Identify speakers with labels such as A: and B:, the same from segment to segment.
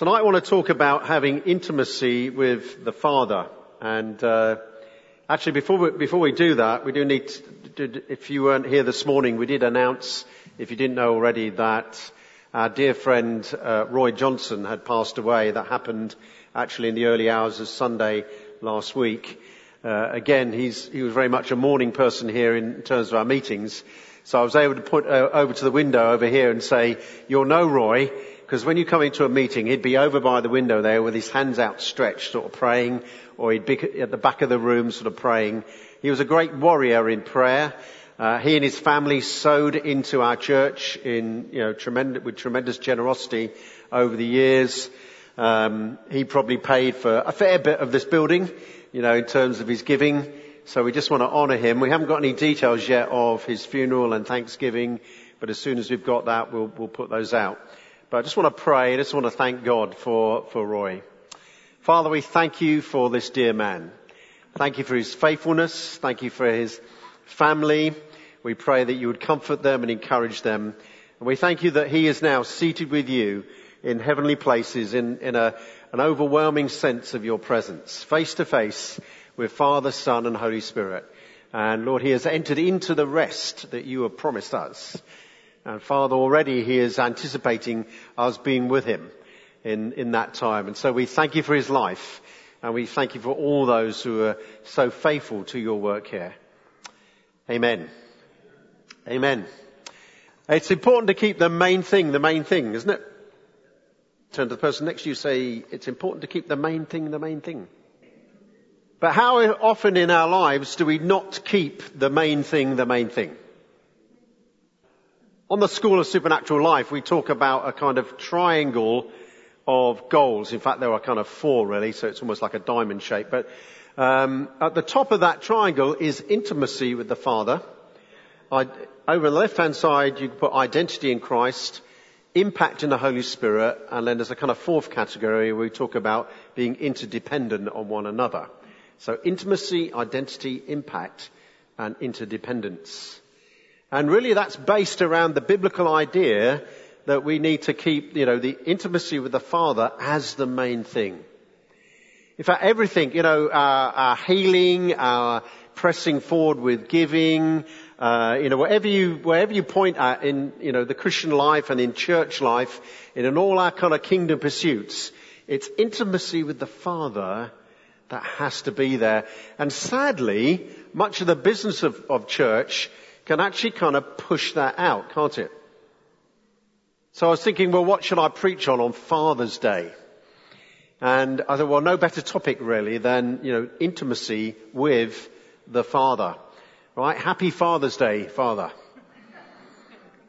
A: Tonight I want to talk about having intimacy with the Father. And uh, actually, before we, before we do that, we do need, to, if you weren't here this morning, we did announce, if you didn't know already, that our dear friend uh, Roy Johnson had passed away. That happened actually in the early hours of Sunday last week. Uh, again, he was very much a morning person here in terms of our meetings. So I was able to put uh, over to the window over here and say, you'll know Roy because when you come into a meeting, he'd be over by the window there with his hands outstretched, sort of praying, or he'd be at the back of the room sort of praying. He was a great warrior in prayer. Uh, he and his family sowed into our church in, you know, with tremendous generosity over the years. Um, he probably paid for a fair bit of this building, you know, in terms of his giving. So we just want to honour him. We haven't got any details yet of his funeral and Thanksgiving, but as soon as we've got that, we'll, we'll put those out. But I just want to pray. I just want to thank God for, for Roy. Father, we thank you for this dear man. Thank you for his faithfulness. Thank you for his family. We pray that you would comfort them and encourage them. And we thank you that he is now seated with you in heavenly places in, in a, an overwhelming sense of your presence, face to face with Father, Son and Holy Spirit. And Lord, he has entered into the rest that you have promised us. And Father, already He is anticipating us being with Him in, in that time. And so we thank you for His life. And we thank you for all those who are so faithful to your work here. Amen. Amen. It's important to keep the main thing the main thing, isn't it? Turn to the person next to you say, it's important to keep the main thing the main thing. But how often in our lives do we not keep the main thing the main thing? On the School of Supernatural Life, we talk about a kind of triangle of goals. In fact, there are kind of four really, so it's almost like a diamond shape. But um, at the top of that triangle is intimacy with the Father. I, over on the left-hand side, you can put identity in Christ, impact in the Holy Spirit, and then there's a kind of fourth category where we talk about being interdependent on one another. So intimacy, identity, impact, and interdependence. And really that's based around the biblical idea that we need to keep, you know, the intimacy with the Father as the main thing. In fact, everything, you know, our, our healing, our pressing forward with giving, uh, you know, wherever you, wherever you point at in, you know, the Christian life and in church life, and in all our kind of kingdom pursuits, it's intimacy with the Father that has to be there. And sadly, much of the business of, of church can actually kind of push that out, can't it? So I was thinking, well, what should I preach on on Father's Day? And I thought, well, no better topic really than, you know, intimacy with the Father. Right? Happy Father's Day, Father.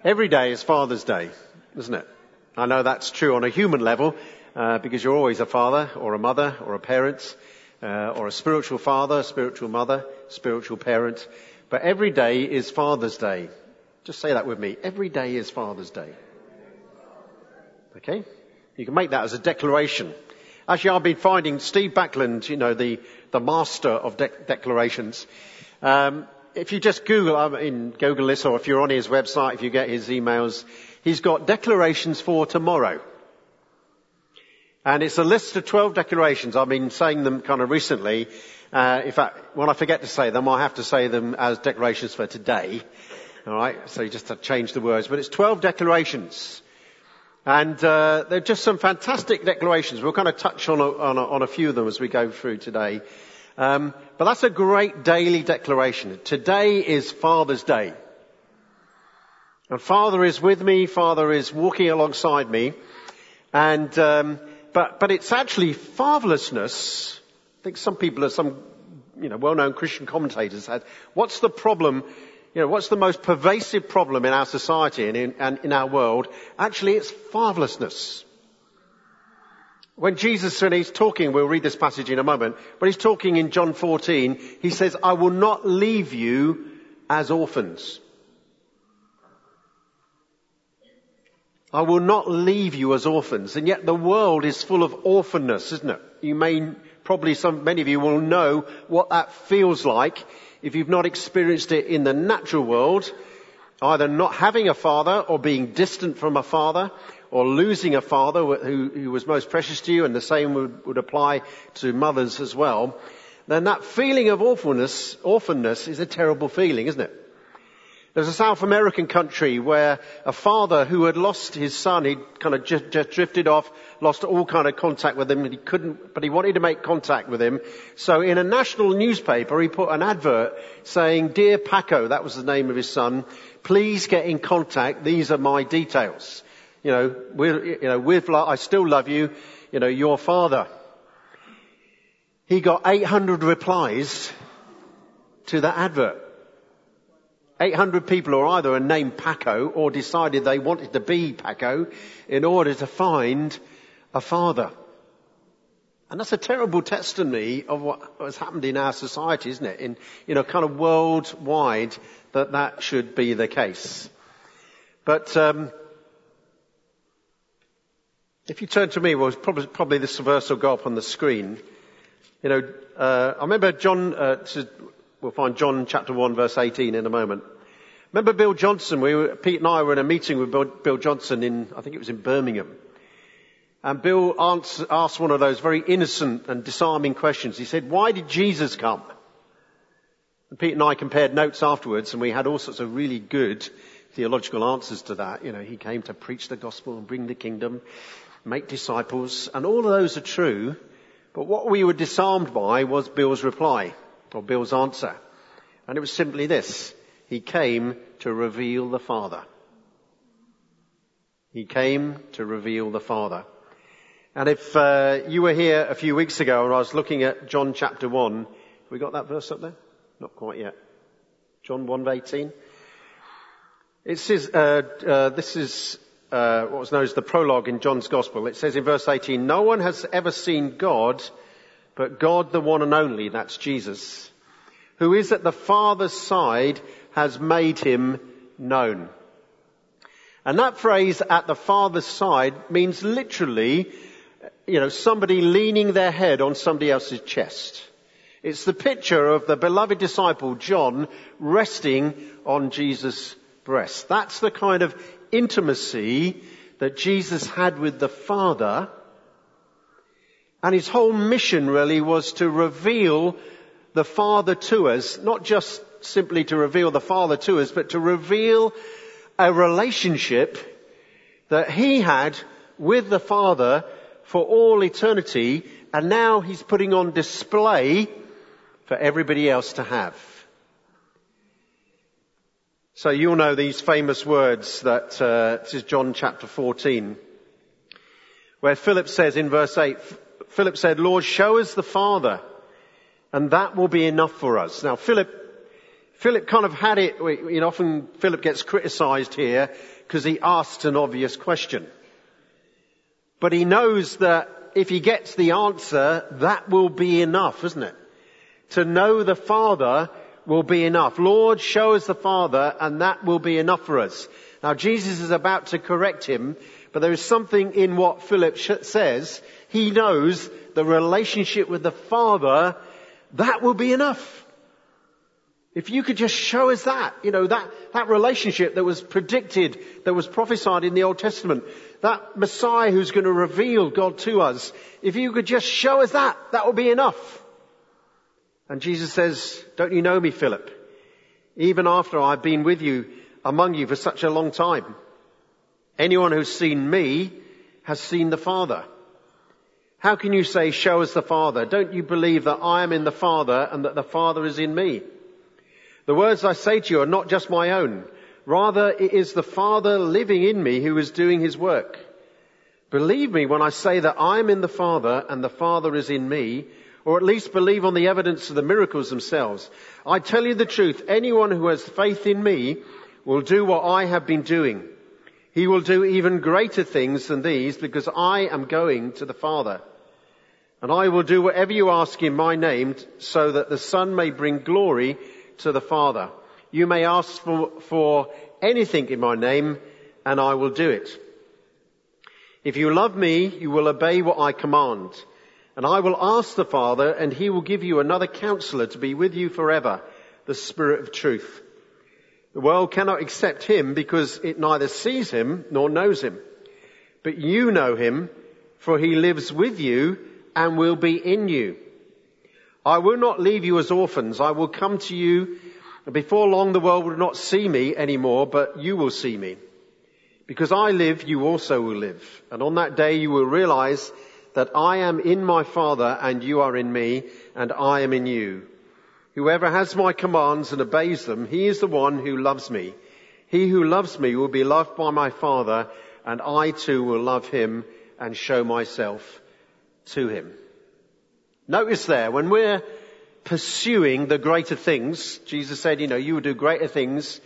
A: Every day is Father's Day, isn't it? I know that's true on a human level, uh, because you're always a father or a mother or a parent, uh, or a spiritual father, spiritual mother, spiritual parent. But every day is Father's Day. Just say that with me. Every day is Father's Day. Okay? You can make that as a declaration. Actually, I've been finding Steve Backlund, you know, the, the master of de- declarations. Um, if you just Google, I mean, Google this, or if you're on his website, if you get his emails, he's got declarations for tomorrow. And it's a list of 12 declarations. I've been saying them kind of recently. Uh, in fact, when I forget to say them, I have to say them as declarations for today. All right, so you just have to change the words. But it's 12 declarations. And uh, they're just some fantastic declarations. We'll kind of touch on a, on a, on a few of them as we go through today. Um, but that's a great daily declaration. Today is Father's Day. And Father is with me. Father is walking alongside me. And, um, but, but it's actually fatherlessness I think some people, some you know, well-known Christian commentators had, what's the problem, you know, what's the most pervasive problem in our society and in, and in our world? Actually, it's fatherlessness. When Jesus, when he's talking, we'll read this passage in a moment, but he's talking in John 14, he says, I will not leave you as orphans. I will not leave you as orphans. And yet the world is full of orphanness, isn't it? You may probably some, many of you will know what that feels like if you've not experienced it in the natural world. Either not having a father or being distant from a father or losing a father who, who was most precious to you and the same would, would apply to mothers as well, then that feeling of awfulness, orphanness is a terrible feeling, isn't it? There's a South American country where a father who had lost his son, he'd kind of just, just, drifted off, lost all kind of contact with him, and he couldn't, but he wanted to make contact with him. So in a national newspaper, he put an advert saying, Dear Paco, that was the name of his son, please get in contact, these are my details. You know, we're, you know, with, I still love you, you know, your father. He got 800 replies to that advert. 800 people are either named Paco or decided they wanted to be Paco in order to find a father. And that's a terrible testimony of what has happened in our society, isn't it? In, you know, kind of worldwide that that should be the case. But, um, if you turn to me, well, probably, probably this verse will go up on the screen. You know, uh, I remember John, uh, We'll find John chapter 1 verse 18 in a moment. Remember Bill Johnson? We were, Pete and I were in a meeting with Bill, Bill Johnson in, I think it was in Birmingham. And Bill asked one of those very innocent and disarming questions. He said, why did Jesus come? And Pete and I compared notes afterwards and we had all sorts of really good theological answers to that. You know, he came to preach the gospel and bring the kingdom, make disciples, and all of those are true. But what we were disarmed by was Bill's reply or Bill's answer. And it was simply this. He came to reveal the Father. He came to reveal the Father. And if uh, you were here a few weeks ago and I was looking at John chapter 1, we got that verse up there? Not quite yet. John 1 18. It says, uh, uh, this is uh, what was known as the prologue in John's Gospel. It says in verse 18, no one has ever seen God but God, the one and only, that's Jesus, who is at the Father's side, has made him known. And that phrase, at the Father's side, means literally, you know, somebody leaning their head on somebody else's chest. It's the picture of the beloved disciple John resting on Jesus' breast. That's the kind of intimacy that Jesus had with the Father and his whole mission really was to reveal the Father to us, not just simply to reveal the Father to us, but to reveal a relationship that he had with the Father for all eternity, and now he's putting on display for everybody else to have. So you'll know these famous words that, uh, this is John chapter 14, where Philip says in verse 8, Philip said, Lord, show us the Father, and that will be enough for us. Now, Philip, Philip kind of had it, you know, often Philip gets criticized here because he asked an obvious question. But he knows that if he gets the answer, that will be enough, isn't it? To know the Father will be enough. Lord, show us the Father, and that will be enough for us. Now, Jesus is about to correct him, but there is something in what Philip says he knows the relationship with the Father, that will be enough. If you could just show us that, you know, that, that relationship that was predicted, that was prophesied in the Old Testament, that Messiah who's going to reveal God to us, if you could just show us that, that would be enough. And Jesus says, don't you know me, Philip? Even after I've been with you, among you for such a long time. Anyone who's seen me has seen the Father. How can you say, show us the Father? Don't you believe that I am in the Father and that the Father is in me? The words I say to you are not just my own. Rather, it is the Father living in me who is doing his work. Believe me when I say that I am in the Father and the Father is in me, or at least believe on the evidence of the miracles themselves. I tell you the truth, anyone who has faith in me will do what I have been doing. He will do even greater things than these because I am going to the Father. And I will do whatever you ask in my name so that the Son may bring glory to the Father. You may ask for, for anything in my name and I will do it. If you love me, you will obey what I command. And I will ask the Father and he will give you another counselor to be with you forever, the Spirit of truth. The world cannot accept him because it neither sees him nor knows him. But you know him, for he lives with you and will be in you. I will not leave you as orphans. I will come to you. Before long the world will not see me anymore, but you will see me. Because I live, you also will live. And on that day you will realize that I am in my Father and you are in me and I am in you. Whoever has my commands and obeys them, he is the one who loves me. He who loves me will be loved by my Father, and I too will love him and show myself to him. Notice there, when we're pursuing the greater things, Jesus said, you know, you will do greater things.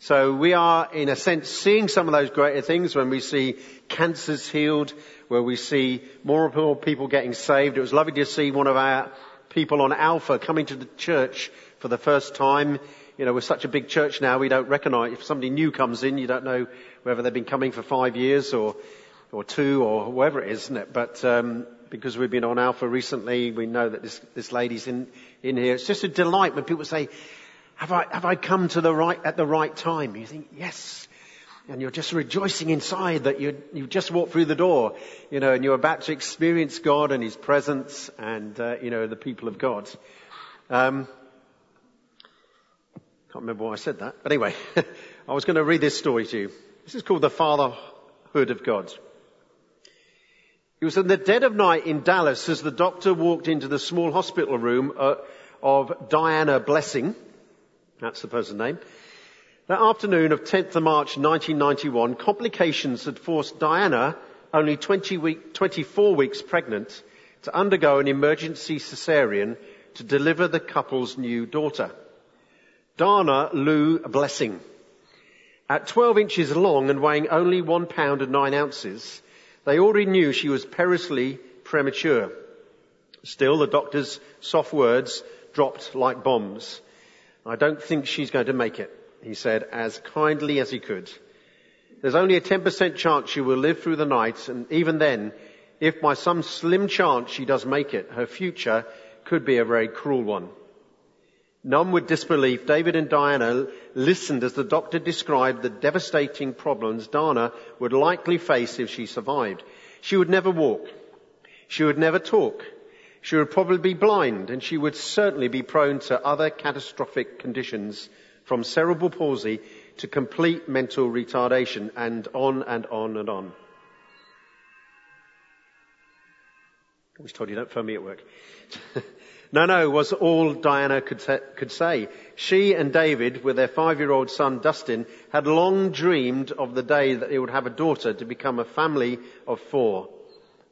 A: So we are, in a sense, seeing some of those greater things when we see cancers healed, where we see more and more people getting saved. It was lovely to see one of our people on Alpha coming to the church for the first time. You know, we're such a big church now, we don't recognize, if somebody new comes in, you don't know whether they've been coming for five years or, or two or whatever it is, isn't it? But, um, because we've been on Alpha recently, we know that this, this lady's in, in here. It's just a delight when people say, have I, have I come to the right, at the right time? You think, yes, and you're just rejoicing inside that you you've just walked through the door, you know, and you're about to experience God and His presence and, uh, you know, the people of God. Um, can't remember why I said that, but anyway, I was going to read this story to you. This is called the Fatherhood of God. It was in the dead of night in Dallas as the doctor walked into the small hospital room uh, of Diana Blessing. That's the person's name that afternoon of 10th of March 1991, complications had forced Diana, only 20 week, 24 weeks pregnant, to undergo an emergency cesarean to deliver the couple's new daughter. Dana Lou Blessing. At 12 inches long and weighing only one pound and nine ounces, they already knew she was perilously premature. Still, the doctor's soft words dropped like bombs. I don't think she's going to make it he said, as kindly as he could. There's only a 10% chance she will live through the night, and even then, if by some slim chance she does make it, her future could be a very cruel one. None with disbelief, David and Diana listened as the doctor described the devastating problems Dana would likely face if she survived. She would never walk. She would never talk. She would probably be blind and she would certainly be prone to other catastrophic conditions from cerebral palsy to complete mental retardation and on and on and on. I was told you don't phone me at work. no, no, was all Diana could, could say. She and David, with their five-year-old son Dustin, had long dreamed of the day that they would have a daughter to become a family of four.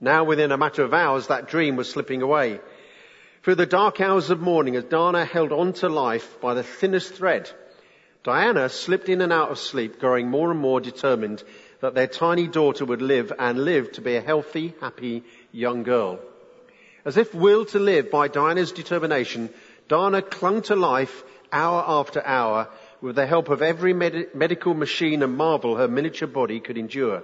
A: Now within a matter of hours, that dream was slipping away. Through the dark hours of morning, as Dana held on to life by the thinnest thread, Diana slipped in and out of sleep, growing more and more determined that their tiny daughter would live and live to be a healthy, happy young girl. As if willed to live by Diana's determination, Diana clung to life hour after hour with the help of every med- medical machine and marvel her miniature body could endure.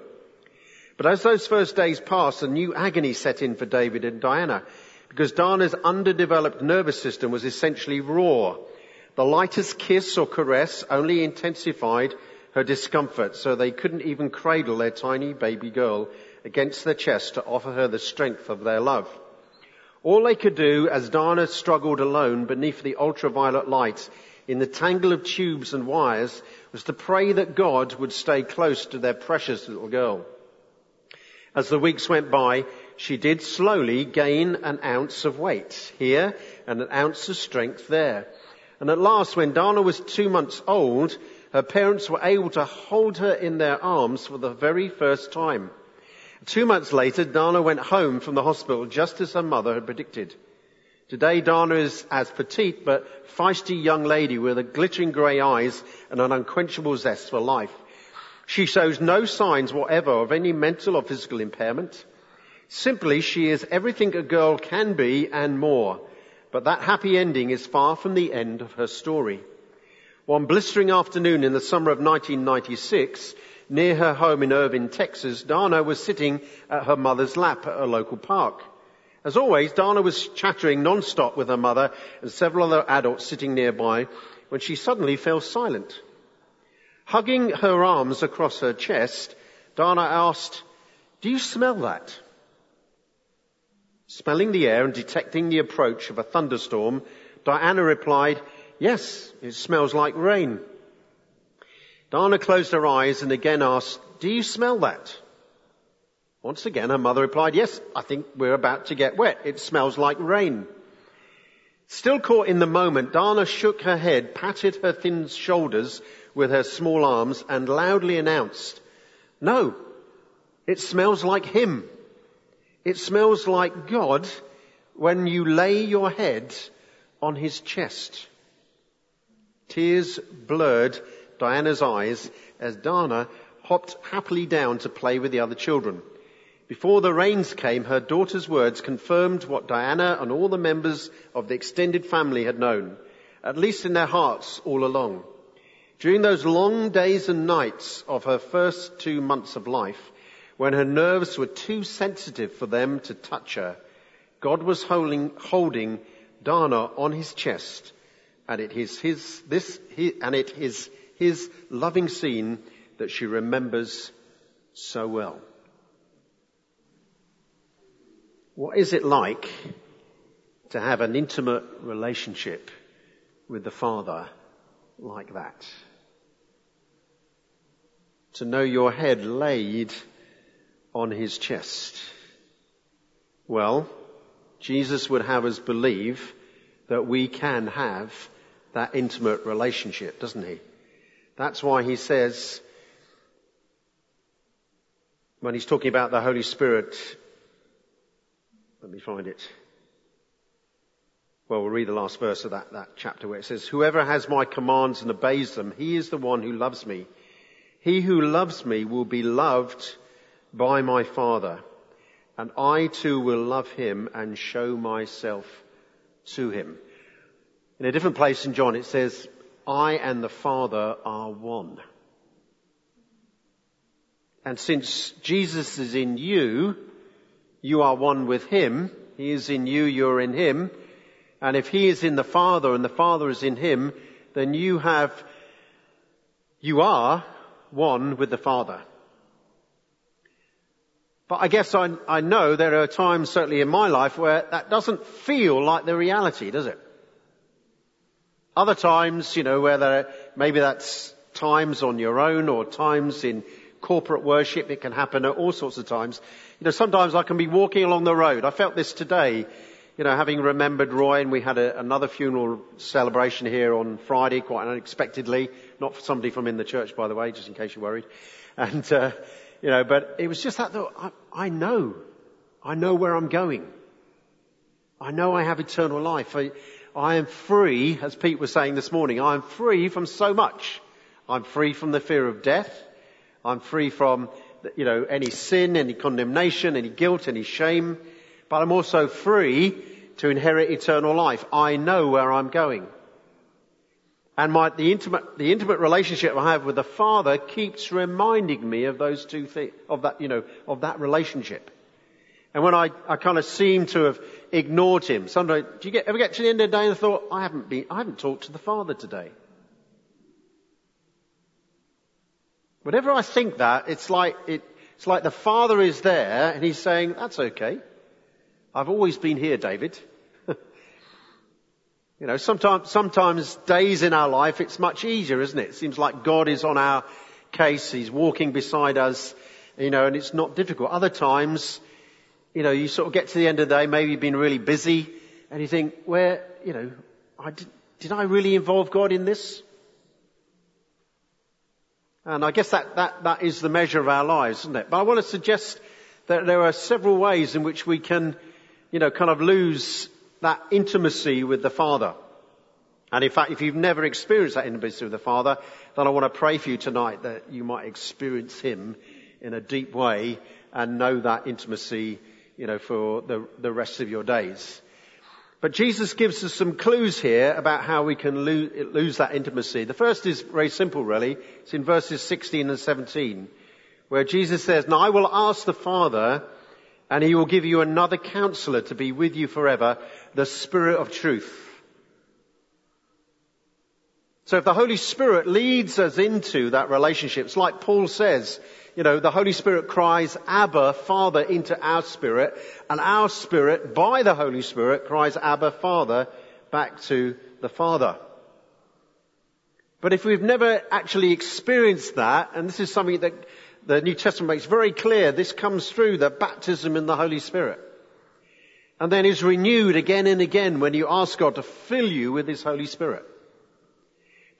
A: But as those first days passed, a new agony set in for David and Diana because Diana's underdeveloped nervous system was essentially raw the lightest kiss or caress only intensified her discomfort, so they couldn't even cradle their tiny baby girl against their chest to offer her the strength of their love. All they could do as Diana struggled alone beneath the ultraviolet light in the tangle of tubes and wires was to pray that God would stay close to their precious little girl. As the weeks went by, she did slowly gain an ounce of weight here and an ounce of strength there. And at last, when Dana was two months old, her parents were able to hold her in their arms for the very first time. Two months later, Dana went home from the hospital just as her mother had predicted. Today, Dana is as petite but feisty young lady with a glittering grey eyes and an unquenchable zest for life. She shows no signs whatever of any mental or physical impairment. Simply, she is everything a girl can be and more. But that happy ending is far from the end of her story. One blistering afternoon in the summer of 1996, near her home in Irving, Texas, Dana was sitting at her mother's lap at a local park. As always, Dana was chattering non-stop with her mother and several other adults sitting nearby when she suddenly fell silent. Hugging her arms across her chest, Dana asked, do you smell that? Smelling the air and detecting the approach of a thunderstorm, Diana replied, yes, it smells like rain. Dana closed her eyes and again asked, do you smell that? Once again, her mother replied, yes, I think we're about to get wet. It smells like rain. Still caught in the moment, Dana shook her head, patted her thin shoulders with her small arms and loudly announced, no, it smells like Him. It smells like God when you lay your head on His chest. Tears blurred Diana's eyes as Dana hopped happily down to play with the other children. Before the rains came, her daughter's words confirmed what Diana and all the members of the extended family had known, at least in their hearts all along. During those long days and nights of her first two months of life, when her nerves were too sensitive for them to touch her, God was holding, holding Dana on his chest, and it is his, this, he, and it is his loving scene that she remembers so well. What is it like to have an intimate relationship with the Father like that? To know your head laid on his chest. Well, Jesus would have us believe that we can have that intimate relationship, doesn't he? That's why he says, when he's talking about the Holy Spirit let me find it. Well, we'll read the last verse of that, that chapter where it says, Whoever has my commands and obeys them, he is the one who loves me. He who loves me will be loved by my Father, and I too will love him and show myself to him. In a different place in John it says, I and the Father are one. And since Jesus is in you, you are one with Him. He is in you, you're in Him. And if He is in the Father and the Father is in Him, then you have, you are one with the Father. But I guess I, I know there are times, certainly in my life, where that doesn't feel like the reality, does it? Other times, you know, where there, maybe that's times on your own or times in corporate worship. It can happen at all sorts of times. You know, sometimes I can be walking along the road. I felt this today, you know, having remembered Roy and we had a, another funeral celebration here on Friday, quite unexpectedly. Not for somebody from in the church, by the way, just in case you're worried. And, uh, you know, but it was just that thought, I, I know. I know where I'm going. I know I have eternal life. I, I am free, as Pete was saying this morning, I am free from so much. I'm free from the fear of death. I'm free from, you know, any sin, any condemnation, any guilt, any shame. But I'm also free to inherit eternal life. I know where I'm going. And my, the intimate, the intimate relationship I have with the Father keeps reminding me of those two things, of that, you know, of that relationship. And when I, I kind of seem to have ignored him, sometimes, do you get, ever get to the end of the day and thought, I haven't been, I haven't talked to the Father today? Whenever I think that, it's like, it, it's like the Father is there and He's saying, that's okay. I've always been here, David. you know, sometimes, sometimes days in our life, it's much easier, isn't it? It seems like God is on our case. He's walking beside us, you know, and it's not difficult. Other times, you know, you sort of get to the end of the day, maybe you've been really busy and you think, where, you know, I did, did I really involve God in this? And I guess that, that, that is the measure of our lives, isn't it? But I want to suggest that there are several ways in which we can, you know, kind of lose that intimacy with the Father. And in fact, if you've never experienced that intimacy with the Father, then I want to pray for you tonight that you might experience Him in a deep way and know that intimacy, you know, for the, the rest of your days. But Jesus gives us some clues here about how we can lose, lose that intimacy. The first is very simple really. It's in verses 16 and 17 where Jesus says, Now I will ask the Father and he will give you another counselor to be with you forever, the Spirit of truth. So if the Holy Spirit leads us into that relationship, it's like Paul says, you know, the Holy Spirit cries, Abba, Father, into our spirit, and our spirit, by the Holy Spirit, cries, Abba, Father, back to the Father. But if we've never actually experienced that, and this is something that the New Testament makes very clear, this comes through the baptism in the Holy Spirit. And then is renewed again and again when you ask God to fill you with His Holy Spirit.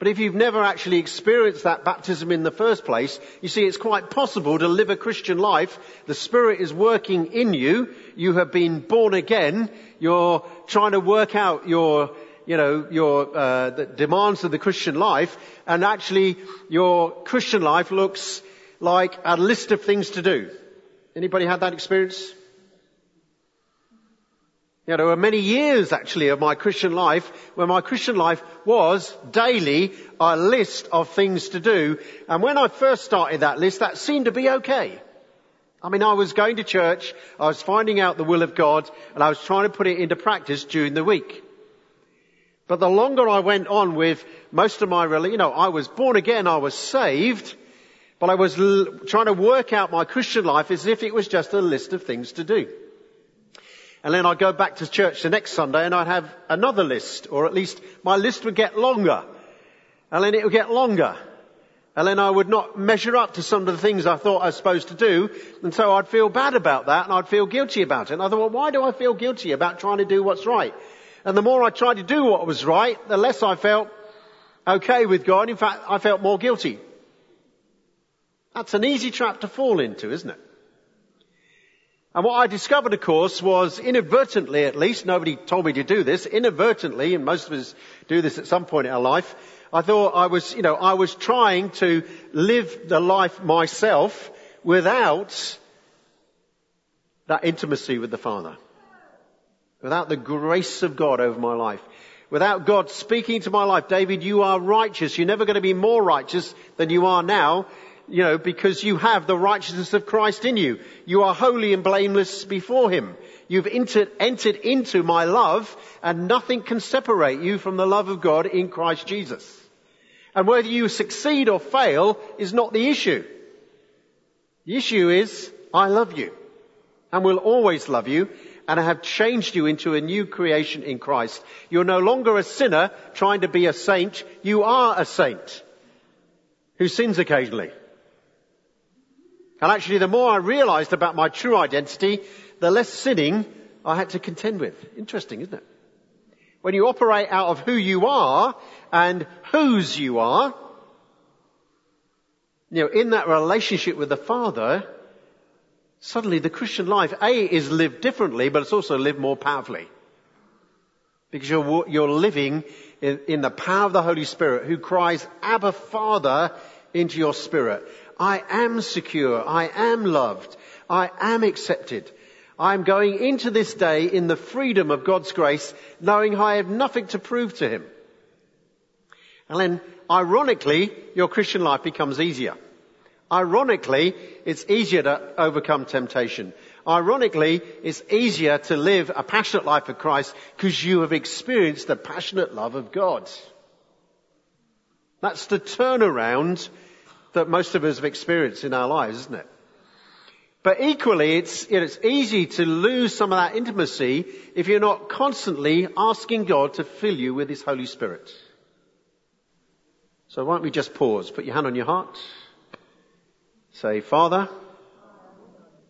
A: But if you've never actually experienced that baptism in the first place, you see it's quite possible to live a Christian life. The Spirit is working in you. You have been born again. You're trying to work out your, you know, your uh, the demands of the Christian life, and actually your Christian life looks like a list of things to do. Anybody had that experience? You know, there were many years actually of my Christian life where my Christian life was daily a list of things to do. And when I first started that list, that seemed to be okay. I mean, I was going to church, I was finding out the will of God, and I was trying to put it into practice during the week. But the longer I went on with most of my, you know, I was born again, I was saved, but I was l- trying to work out my Christian life as if it was just a list of things to do. And then I'd go back to church the next Sunday and I'd have another list, or at least my list would get longer. And then it would get longer. And then I would not measure up to some of the things I thought I was supposed to do. And so I'd feel bad about that and I'd feel guilty about it. And I thought, well, why do I feel guilty about trying to do what's right? And the more I tried to do what was right, the less I felt okay with God. In fact, I felt more guilty. That's an easy trap to fall into, isn't it? And what I discovered, of course, was inadvertently at least, nobody told me to do this, inadvertently, and most of us do this at some point in our life, I thought I was, you know, I was trying to live the life myself without that intimacy with the Father. Without the grace of God over my life. Without God speaking to my life, David, you are righteous. You're never going to be more righteous than you are now you know, because you have the righteousness of Christ in you. You are holy and blameless before Him. You've entered, entered into my love and nothing can separate you from the love of God in Christ Jesus. And whether you succeed or fail is not the issue. The issue is, I love you and will always love you and I have changed you into a new creation in Christ. You're no longer a sinner trying to be a saint. You are a saint who sins occasionally. And actually, the more I realized about my true identity, the less sinning I had to contend with. Interesting, isn't it? When you operate out of who you are and whose you are, you know, in that relationship with the Father, suddenly the Christian life, A, is lived differently, but it's also lived more powerfully. Because you're, you're living in, in the power of the Holy Spirit who cries, Abba Father, into your spirit. I am secure. I am loved. I am accepted. I am going into this day in the freedom of God's grace, knowing I have nothing to prove to Him. And then, ironically, your Christian life becomes easier. Ironically, it's easier to overcome temptation. Ironically, it's easier to live a passionate life for Christ because you have experienced the passionate love of God. That's the turnaround that most of us have experienced in our lives, isn't it? But equally, it's, it's easy to lose some of that intimacy if you're not constantly asking God to fill you with His Holy Spirit. So why don't we just pause? Put your hand on your heart. Say, Father,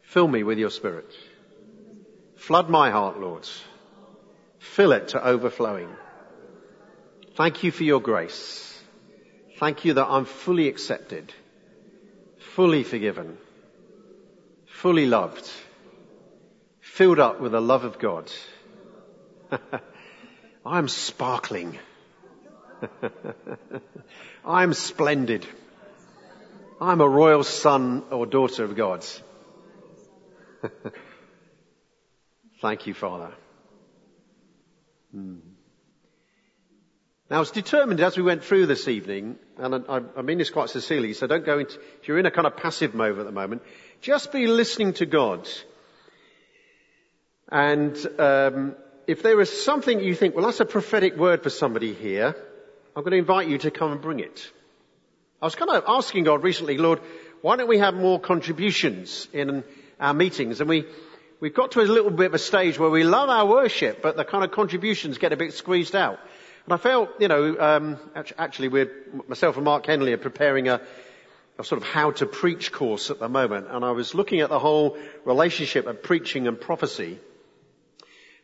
A: fill me with your Spirit. Flood my heart, Lord. Fill it to overflowing. Thank you for your grace. Thank you that I'm fully accepted, fully forgiven, fully loved, filled up with the love of God. I'm sparkling. I'm splendid. I'm a royal son or daughter of God. Thank you, Father. Hmm. Now, I was determined as we went through this evening, and I, I mean this quite sincerely, so don't go into, if you're in a kind of passive mode at the moment, just be listening to God. And um, if there is something you think, well, that's a prophetic word for somebody here, I'm going to invite you to come and bring it. I was kind of asking God recently, Lord, why don't we have more contributions in our meetings? And we, we've got to a little bit of a stage where we love our worship, but the kind of contributions get a bit squeezed out. And I felt, you know, um, actually, we're myself and Mark Henley are preparing a, a sort of how to preach course at the moment, and I was looking at the whole relationship of preaching and prophecy,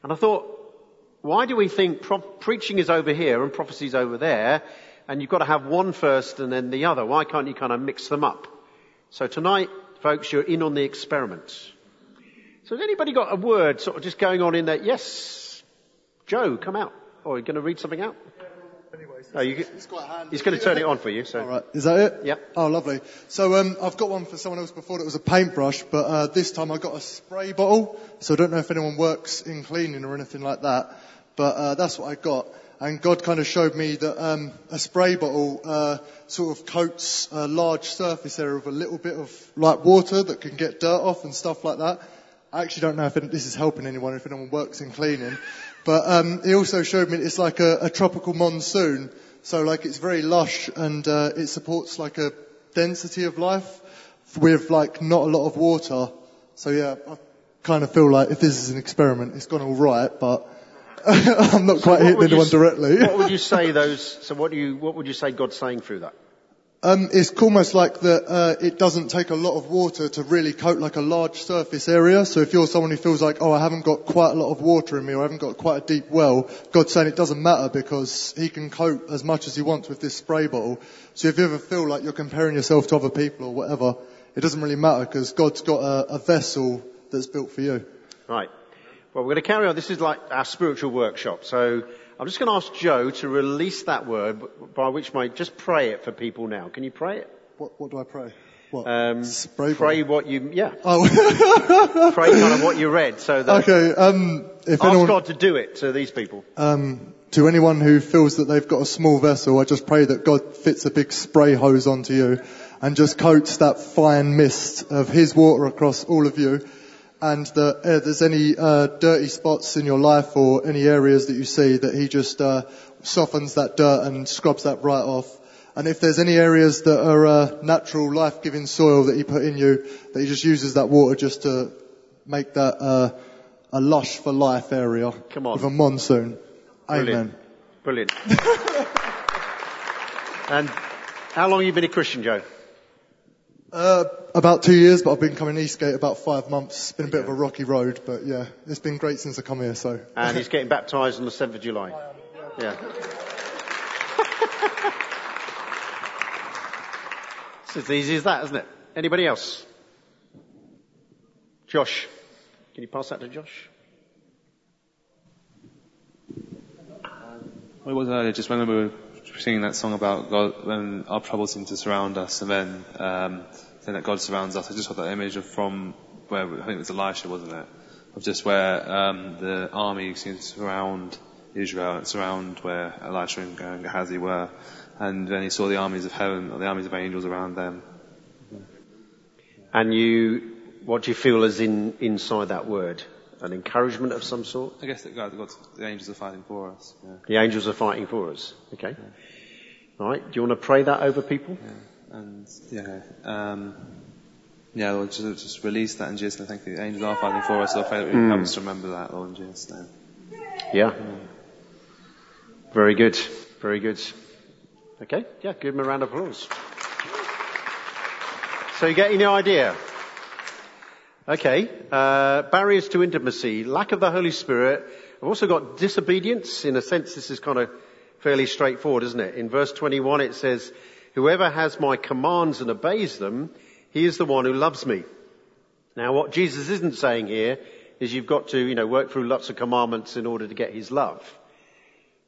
A: and I thought, why do we think pro- preaching is over here and prophecy is over there, and you've got to have one first and then the other? Why can't you kind of mix them up? So tonight, folks, you're in on the experiment. So has anybody got a word sort of just going on in there? Yes, Joe, come out. Or oh, are you going to read something out?
B: Anyways, oh, you,
A: it's quite handy. He's going to turn it on for you. So.
B: All right, is that it?
A: Yep.
B: Oh, lovely. So um, I've got one for someone else before that was a paintbrush, but uh, this time I got a spray bottle. So I don't know if anyone works in cleaning or anything like that, but uh, that's what I got. And God kind of showed me that um, a spray bottle uh, sort of coats a large surface area with a little bit of like water that can get dirt off and stuff like that. I actually don't know if this is helping anyone, if anyone works in cleaning. But um, he also showed me it's like a, a, tropical monsoon, so like it's very lush and uh, it supports like a density of life with like not a lot of water. So yeah, I kind of feel like if this is an experiment, it's gone all right, but I'm not quite so hitting anyone directly.
A: what would you say those? So what do you? What would you say God's saying through that?
B: Um, it's almost like that uh, it doesn't take a lot of water to really coat like a large surface area. So if you're someone who feels like, oh, I haven't got quite a lot of water in me or I haven't got quite a deep well, God's saying it doesn't matter because He can coat as much as He wants with this spray bottle. So if you ever feel like you're comparing yourself to other people or whatever, it doesn't really matter because God's got a, a vessel that's built for you.
A: Right. Well, we're going to carry on. This is like our spiritual workshop. So I'm just going to ask Joe to release that word by which might just pray it for people now. Can you pray it?
B: What, what do I pray? What?
A: Um, pray what you, yeah. Oh. pray kind of what you read so that.
B: Okay, um,
A: if ask anyone, God to do it to these people.
B: Um, to anyone who feels that they've got a small vessel, I just pray that God fits a big spray hose onto you and just coats that fine mist of His water across all of you and that uh, there's any uh, dirty spots in your life or any areas that you see that he just uh, softens that dirt and scrubs that right off. And if there's any areas that are uh, natural life-giving soil that he put in you, that he just uses that water just to make that uh, a lush for life area
A: Come on.
B: with a monsoon.
A: Brilliant.
B: Amen.
A: Brilliant. and how long have you been a Christian, Joe?
B: Uh, about two years, but I've been coming Eastgate about five months. It's been a bit of a rocky road, but yeah, it's been great since I come here. So.
A: And he's getting baptised on the 7th of July. Yeah. it's as easy as that, isn't it? Anybody else? Josh, can you pass that to Josh?
C: Well, was earlier, just when we were singing that song about God, when our troubles seem to surround us, and then um, saying that God surrounds us. I just got that image of from where I think it was Elisha, wasn't it? Of just where um, the army seems to surround Israel and surround where Elisha and Gehazi were, and then he saw the armies of heaven, or the armies of angels around them.
A: And you, what do you feel is in inside that word? An encouragement of some sort?
C: I guess that God, God, the angels are fighting for us. Yeah.
A: The angels are fighting for us. Okay. Yeah. All right. Do you want to pray that over people?
C: Yeah. And yeah, um, yeah, Lord, just, just release that in Jesus' name. Thank you. The angels are fighting for us. So I pray that we mm. help us remember that, Lord, in Jesus' name.
A: Yeah. Very good. Very good. Okay. Yeah. Give him a round of applause. So you getting the idea? Okay. Uh, barriers to intimacy, lack of the Holy Spirit. I've also got disobedience. In a sense, this is kind of fairly straightforward, isn't it? In verse 21 it says, whoever has my commands and obeys them, he is the one who loves me. Now what Jesus isn't saying here is you've got to, you know, work through lots of commandments in order to get his love.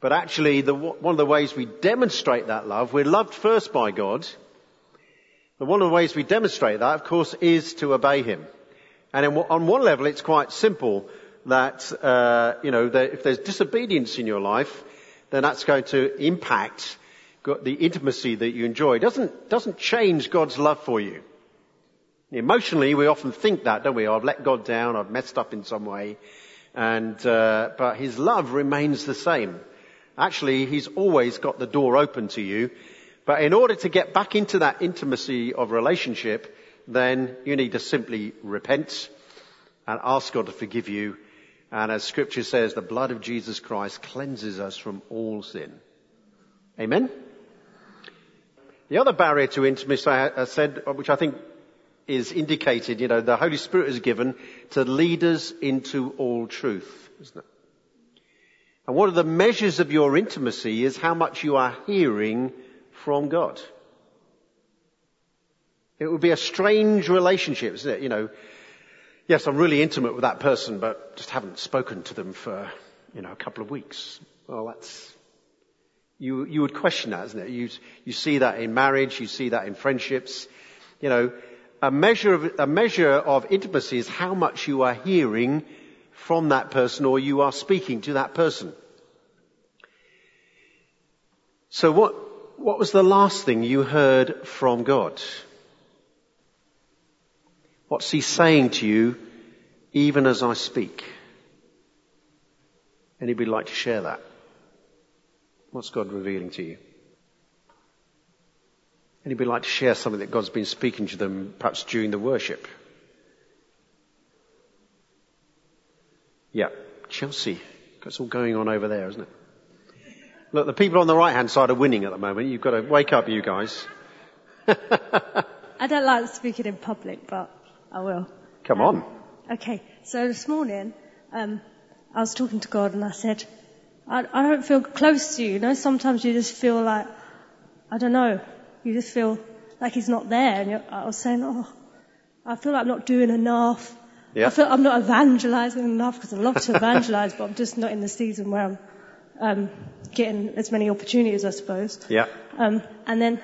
A: But actually, the, one of the ways we demonstrate that love, we're loved first by God. But one of the ways we demonstrate that, of course, is to obey him. And in, on one level, it's quite simple that, uh, you know, that if there's disobedience in your life, then that's going to impact the intimacy that you enjoy. It doesn't, doesn't change God's love for you. Emotionally, we often think that, don't we? I've let God down, I've messed up in some way, and, uh, but His love remains the same. Actually, He's always got the door open to you. But in order to get back into that intimacy of relationship, then you need to simply repent and ask God to forgive you. And as scripture says, the blood of Jesus Christ cleanses us from all sin. Amen? The other barrier to intimacy I said, which I think is indicated, you know, the Holy Spirit is given to lead us into all truth, isn't it? And one of the measures of your intimacy is how much you are hearing from God. It would be a strange relationship, isn't it? You know, yes, I'm really intimate with that person, but just haven't spoken to them for, you know, a couple of weeks. Well, that's, you, you would question that, isn't it? You, you see that in marriage, you see that in friendships. You know, a measure of, a measure of intimacy is how much you are hearing from that person or you are speaking to that person. So what, what was the last thing you heard from God? What's he saying to you even as I speak? Anybody like to share that? What's God revealing to you? Anybody like to share something that God's been speaking to them perhaps during the worship? Yeah, Chelsea. It's all going on over there, isn't it? Look, the people on the right hand side are winning at the moment. You've got to wake up, you guys.
D: I don't like speaking in public, but I will.
A: Come on.
D: Okay, so this morning, um, I was talking to God and I said, I, I don't feel close to you. You know, sometimes you just feel like, I don't know, you just feel like He's not there. And I was saying, oh, I feel like I'm not doing enough.
A: Yeah.
D: I feel I'm not evangelizing enough because I love to evangelize, but I'm just not in the season where I'm um, getting as many opportunities, I suppose.
A: Yeah.
D: Um, and then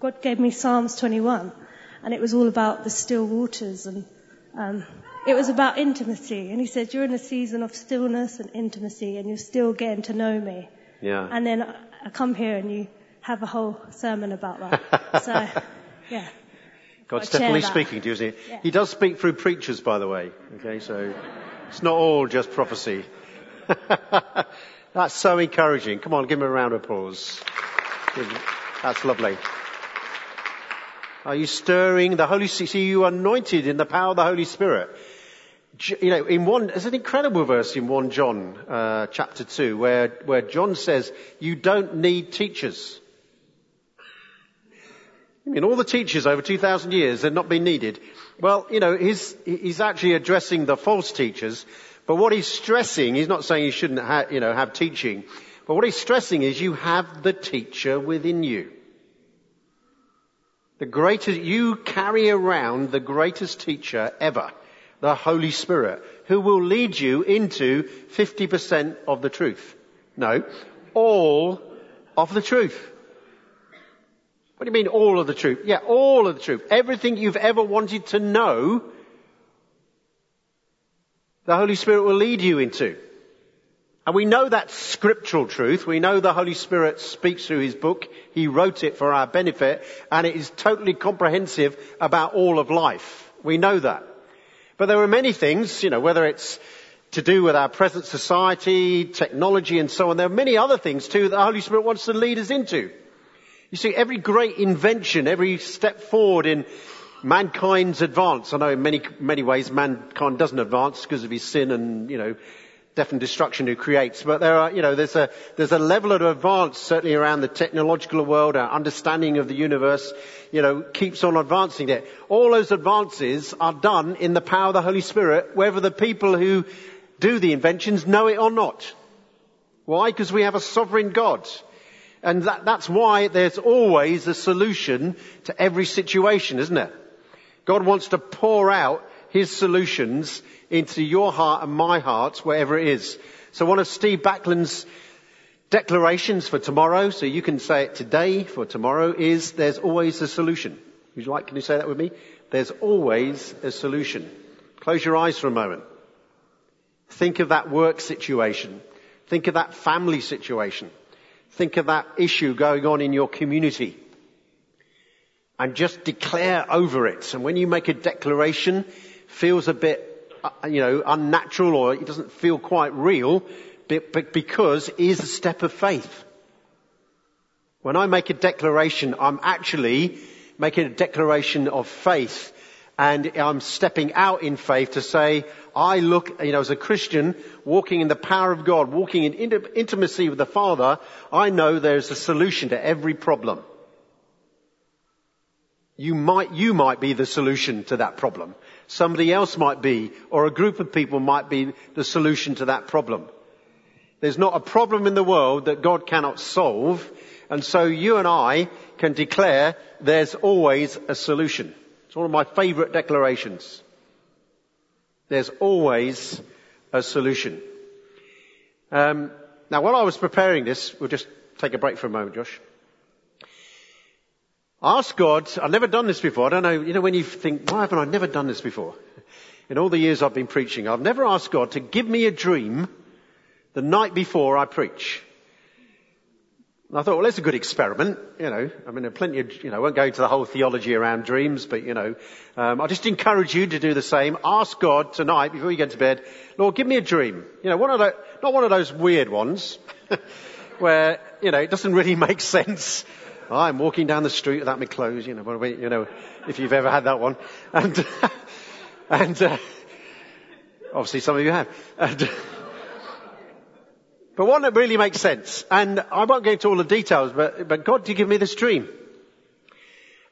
D: God gave me Psalms 21, and it was all about the still waters, and um, it was about intimacy. And He said, "You're in a season of stillness and intimacy, and you're still getting to know Me."
A: Yeah.
D: And then I come here, and you have a whole sermon about that. so, yeah.
A: God's definitely speaking to you, isn't he?
D: Yeah.
A: He does speak through preachers, by the way. Okay, so it's not all just prophecy. That's so encouraging. Come on, give him a round of applause. That's lovely. Are you stirring the Holy Spirit? See, you anointed in the power of the Holy Spirit. You know, in one, there's an incredible verse in 1 John, uh, chapter 2, where, where John says, you don't need teachers. I mean, all the teachers over 2,000 years have not been needed. Well, you know, he's, he's actually addressing the false teachers, but what he's stressing, he's not saying you shouldn't you know, have teaching, but what he's stressing is you have the teacher within you. The greatest, you carry around the greatest teacher ever, the Holy Spirit, who will lead you into 50% of the truth. No, all of the truth. What do you mean all of the truth? Yeah, all of the truth. Everything you've ever wanted to know, the Holy Spirit will lead you into. And we know that scriptural truth. We know the Holy Spirit speaks through His book. He wrote it for our benefit and it is totally comprehensive about all of life. We know that. But there are many things, you know, whether it's to do with our present society, technology and so on, there are many other things too that the Holy Spirit wants to lead us into. You see, every great invention, every step forward in mankind's advance, I know in many, many ways mankind doesn't advance because of his sin and, you know, death and destruction who creates, but there are, you know, there's a, there's a level of advance certainly around the technological world, our understanding of the universe, you know, keeps on advancing there. All those advances are done in the power of the Holy Spirit, whether the people who do the inventions know it or not. Why? Because we have a sovereign God. And that, that's why there's always a solution to every situation, isn't it? God wants to pour out His solutions into your heart and my heart, wherever it is. So one of Steve Backlund's declarations for tomorrow, so you can say it today for tomorrow, is there's always a solution. Would you like, can you say that with me? There's always a solution. Close your eyes for a moment. Think of that work situation. Think of that family situation. Think of that issue going on in your community. And just declare over it. And when you make a declaration, feels a bit, Uh, you know, unnatural or it doesn't feel quite real, but because it is a step of faith. When I make a declaration, I'm actually making a declaration of faith and I'm stepping out in faith to say, I look, you know, as a Christian, walking in the power of God, walking in intimacy with the Father, I know there's a solution to every problem. You might, you might be the solution to that problem. Somebody else might be, or a group of people might be the solution to that problem. There's not a problem in the world that God cannot solve, and so you and I can declare there's always a solution. It's one of my favourite declarations. There's always a solution. Um, now, while I was preparing this, we'll just take a break for a moment, Josh. Ask God, I've never done this before. I don't know, you know, when you think, why haven't I never done this before? In all the years I've been preaching, I've never asked God to give me a dream the night before I preach. And I thought, well, that's a good experiment, you know. I mean, there are plenty of, you know, I won't go into the whole theology around dreams, but, you know, um, I just encourage you to do the same. Ask God tonight, before you get to bed, Lord, give me a dream. You know, one of not one of those weird ones, where, you know, it doesn't really make sense. I'm walking down the street without my clothes, you know, you know, if you've ever had that one. And, and, uh, obviously some of you have. And, but one that really makes sense. And I won't go into all the details, but, but God did give me this dream.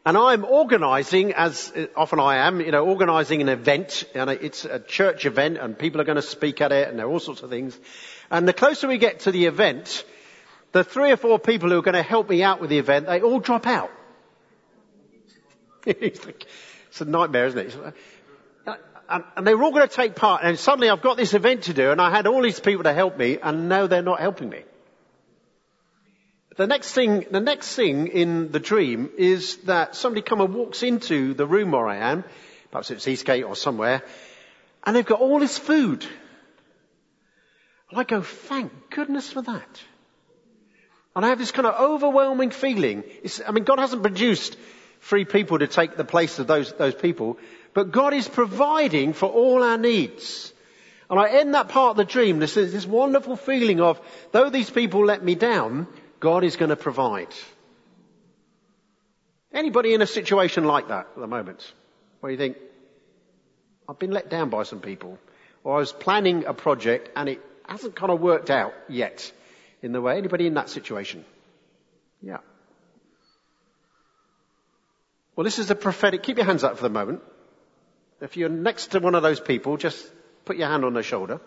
A: And I'm organizing, as often I am, you know, organizing an event, and it's a church event, and people are going to speak at it, and there are all sorts of things. And the closer we get to the event, the three or four people who are going to help me out with the event, they all drop out. it's a nightmare, isn't it? and, they were all going to take part. And suddenly I've got this event to do and I had all these people to help me and now they're not helping me. The next thing, the next thing in the dream is that somebody come and walks into the room where I am, perhaps it's Eastgate or somewhere, and they've got all this food. And I go, thank goodness for that. And I have this kind of overwhelming feeling. It's, I mean, God hasn't produced free people to take the place of those, those people, but God is providing for all our needs. And I end that part of the dream, this, this wonderful feeling of, though these people let me down, God is going to provide. Anybody in a situation like that at the moment, where you think, I've been let down by some people, or I was planning a project and it hasn't kind of worked out yet in the way. Anybody in that situation? Yeah. Well, this is a prophetic, keep your hands up for the moment. If you're next to one of those people, just put your hand on their shoulder.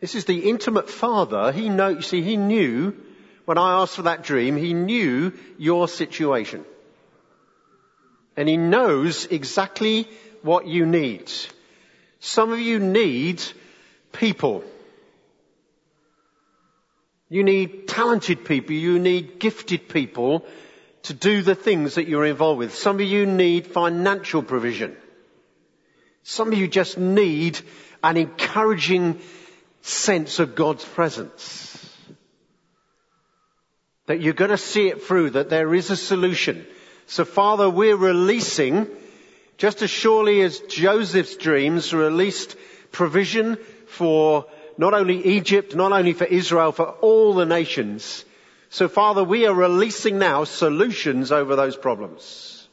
A: This is the intimate father. He know, you see, he knew when I asked for that dream, he knew your situation. And he knows exactly what you need. Some of you need people. You need talented people. You need gifted people to do the things that you're involved with. Some of you need financial provision. Some of you just need an encouraging sense of God's presence. That you're going to see it through, that there is a solution. So Father, we're releasing, just as surely as Joseph's dreams released provision for not only Egypt, not only for Israel, for all the nations, so Father, we are releasing now solutions over those problems.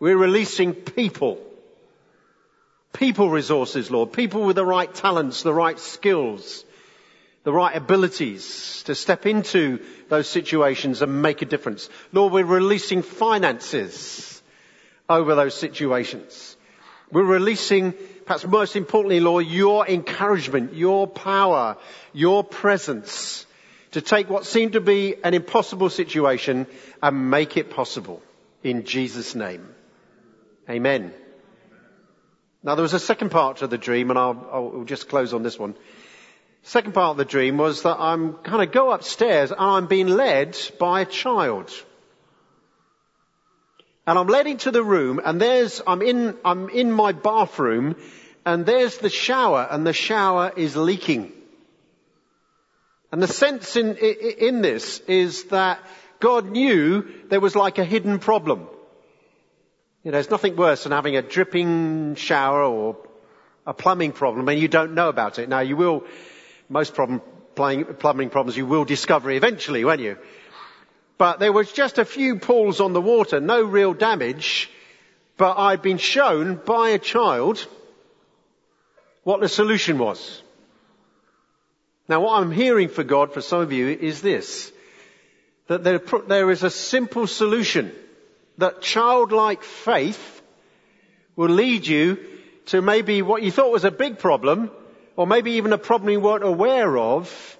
A: We're releasing people. People resources, Lord. People with the right talents, the right skills, the right abilities to step into those situations and make a difference. Lord, we're releasing finances over those situations. We're releasing, perhaps most importantly, Lord, your encouragement, your power, your presence to take what seemed to be an impossible situation and make it possible in Jesus' name. Amen. Now there was a second part to the dream and I'll, I'll just close on this one. Second part of the dream was that I'm kind of go upstairs and I'm being led by a child. And I'm led into the room and there's, I'm in, I'm in my bathroom and there's the shower and the shower is leaking. And the sense in, in this is that God knew there was like a hidden problem. You know, there's nothing worse than having a dripping shower or a plumbing problem and you don't know about it. Now you will, most problem, plumbing problems you will discover eventually, won't you? But there was just a few pools on the water, no real damage, but I'd been shown by a child what the solution was. Now what I'm hearing for God for some of you is this, that there, there is a simple solution, that childlike faith will lead you to maybe what you thought was a big problem, or maybe even a problem you weren't aware of,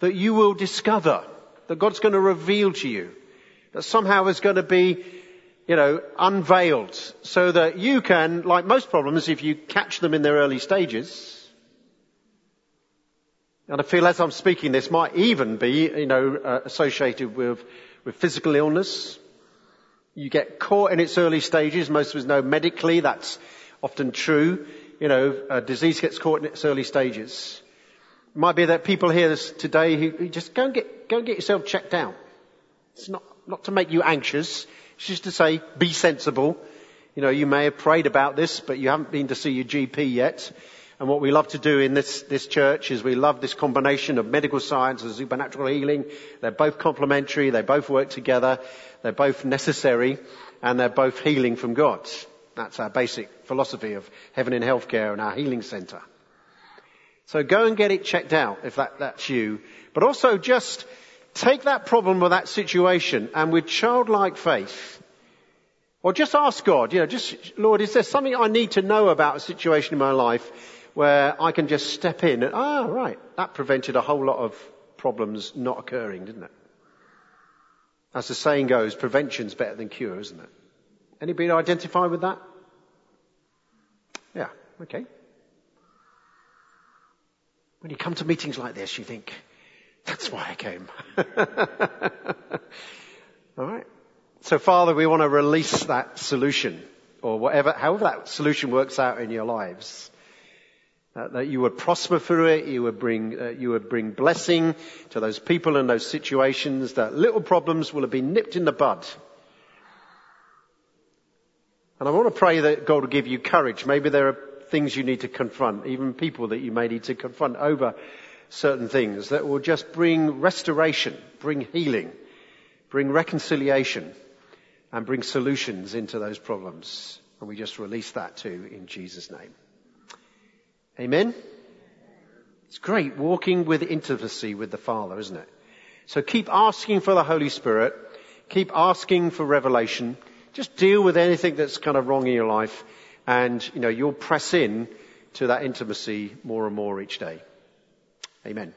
A: that you will discover, that God's going to reveal to you, that somehow is going to be, you know, unveiled, so that you can, like most problems, if you catch them in their early stages, and I feel as I'm speaking this might even be, you know, uh, associated with, with physical illness. You get caught in its early stages. Most of us know medically that's often true. You know, a disease gets caught in its early stages. It might be that people here today who, who just go and get, go and get yourself checked out. It's not, not to make you anxious. It's just to say, be sensible. You know, you may have prayed about this, but you haven't been to see your GP yet. And what we love to do in this, this church is we love this combination of medical science and supernatural healing. They're both complementary, they both work together, they're both necessary, and they're both healing from God. That's our basic philosophy of heaven in healthcare and our healing center. So go and get it checked out if that, that's you. But also just take that problem or that situation and with childlike faith, or just ask God, you know, just, Lord, is there something I need to know about a situation in my life where I can just step in and, ah, right, that prevented a whole lot of problems not occurring, didn't it? As the saying goes, prevention's better than cure, isn't it? Anybody identify with that? Yeah, okay. When you come to meetings like this, you think, that's why I came. Alright. So Father, we want to release that solution, or whatever, however that solution works out in your lives. Uh, that you would prosper through it, you would bring, uh, you would bring blessing to those people and those situations, that little problems will have been nipped in the bud. And I want to pray that God will give you courage. Maybe there are things you need to confront, even people that you may need to confront over certain things that will just bring restoration, bring healing, bring reconciliation, and bring solutions into those problems. And we just release that too in Jesus' name. Amen? It's great walking with intimacy with the Father, isn't it? So keep asking for the Holy Spirit. Keep asking for revelation. Just deal with anything that's kind of wrong in your life and, you know, you'll press in to that intimacy more and more each day. Amen.